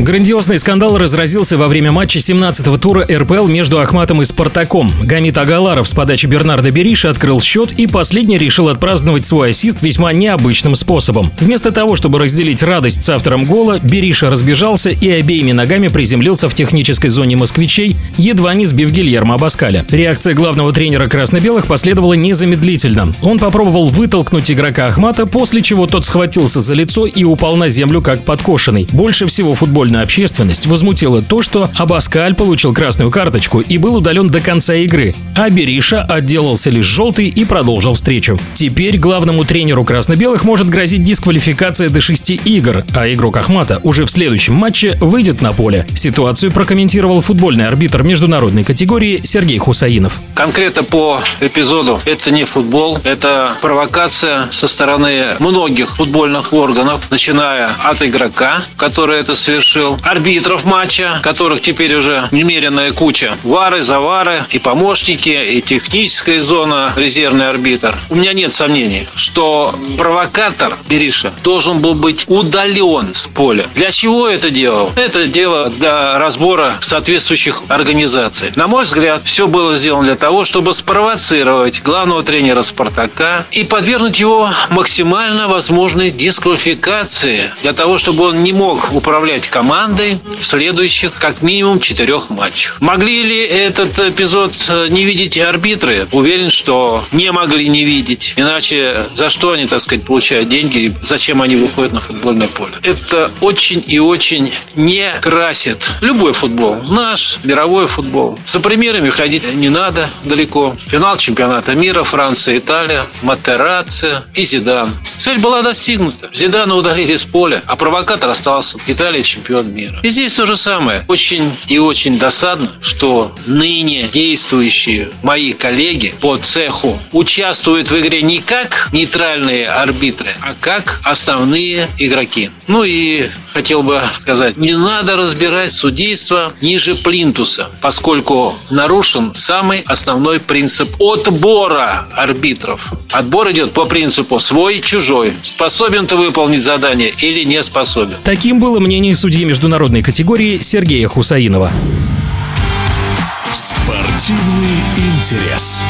Грандиозный скандал разразился во время матча 17-го тура РПЛ между Ахматом и Спартаком. Гамит Агаларов с подачи Бернарда Бериша открыл счет и последний решил отпраздновать свой ассист весьма необычным способом. Вместо того, чтобы разделить радость с автором гола, Бериша разбежался и обеими ногами приземлился в технической зоне москвичей, едва не сбив Гильермо Абаскаля. Реакция главного тренера красно-белых последовала незамедлительно. Он попробовал вытолкнуть игрока Ахмата, после чего тот схватился за лицо и упал на землю как подкошенный. Больше всего футбольный футбольную общественность возмутило то, что Абаскаль получил красную карточку и был удален до конца игры, а Бериша отделался лишь желтый и продолжил встречу. Теперь главному тренеру красно-белых может грозить дисквалификация до шести игр, а игрок Ахмата уже в следующем матче выйдет на поле. Ситуацию прокомментировал футбольный арбитр международной категории Сергей Хусаинов. Конкретно по эпизоду это не футбол, это провокация со стороны многих футбольных органов, начиная от игрока, который это совершил, решил. Арбитров матча, которых теперь уже немеренная куча. Вары, завары, и помощники, и техническая зона, резервный арбитр. У меня нет сомнений, что провокатор Бериша должен был быть удален с поля. Для чего это делал? Это дело для разбора соответствующих организаций. На мой взгляд, все было сделано для того, чтобы спровоцировать главного тренера «Спартака» и подвергнуть его максимально возможной дисквалификации, для того, чтобы он не мог управлять командой командой в следующих как минимум четырех матчах. Могли ли этот эпизод э, не видеть арбитры? Уверен, что не могли не видеть. Иначе за что они, так сказать, получают деньги и зачем они выходят на футбольное поле? Это очень и очень не красит любой футбол. Наш мировой футбол. За примерами ходить не надо далеко. Финал чемпионата мира Франция, Италия, Матерация и Зидан. Цель была достигнута. Зидана удалили с поля, а провокатор остался. Италия чемпион чемпион мира. И здесь то же самое. Очень и очень досадно, что ныне действующие мои коллеги по цеху участвуют в игре не как нейтральные арбитры, а как основные игроки. Ну и хотел бы сказать, не надо разбирать судейство ниже плинтуса, поскольку нарушен самый основной принцип отбора арбитров. Отбор идет по принципу свой-чужой. Способен ты выполнить задание или не способен. Таким было мнение судьи международной категории Сергея Хусаинова. Спортивный интерес.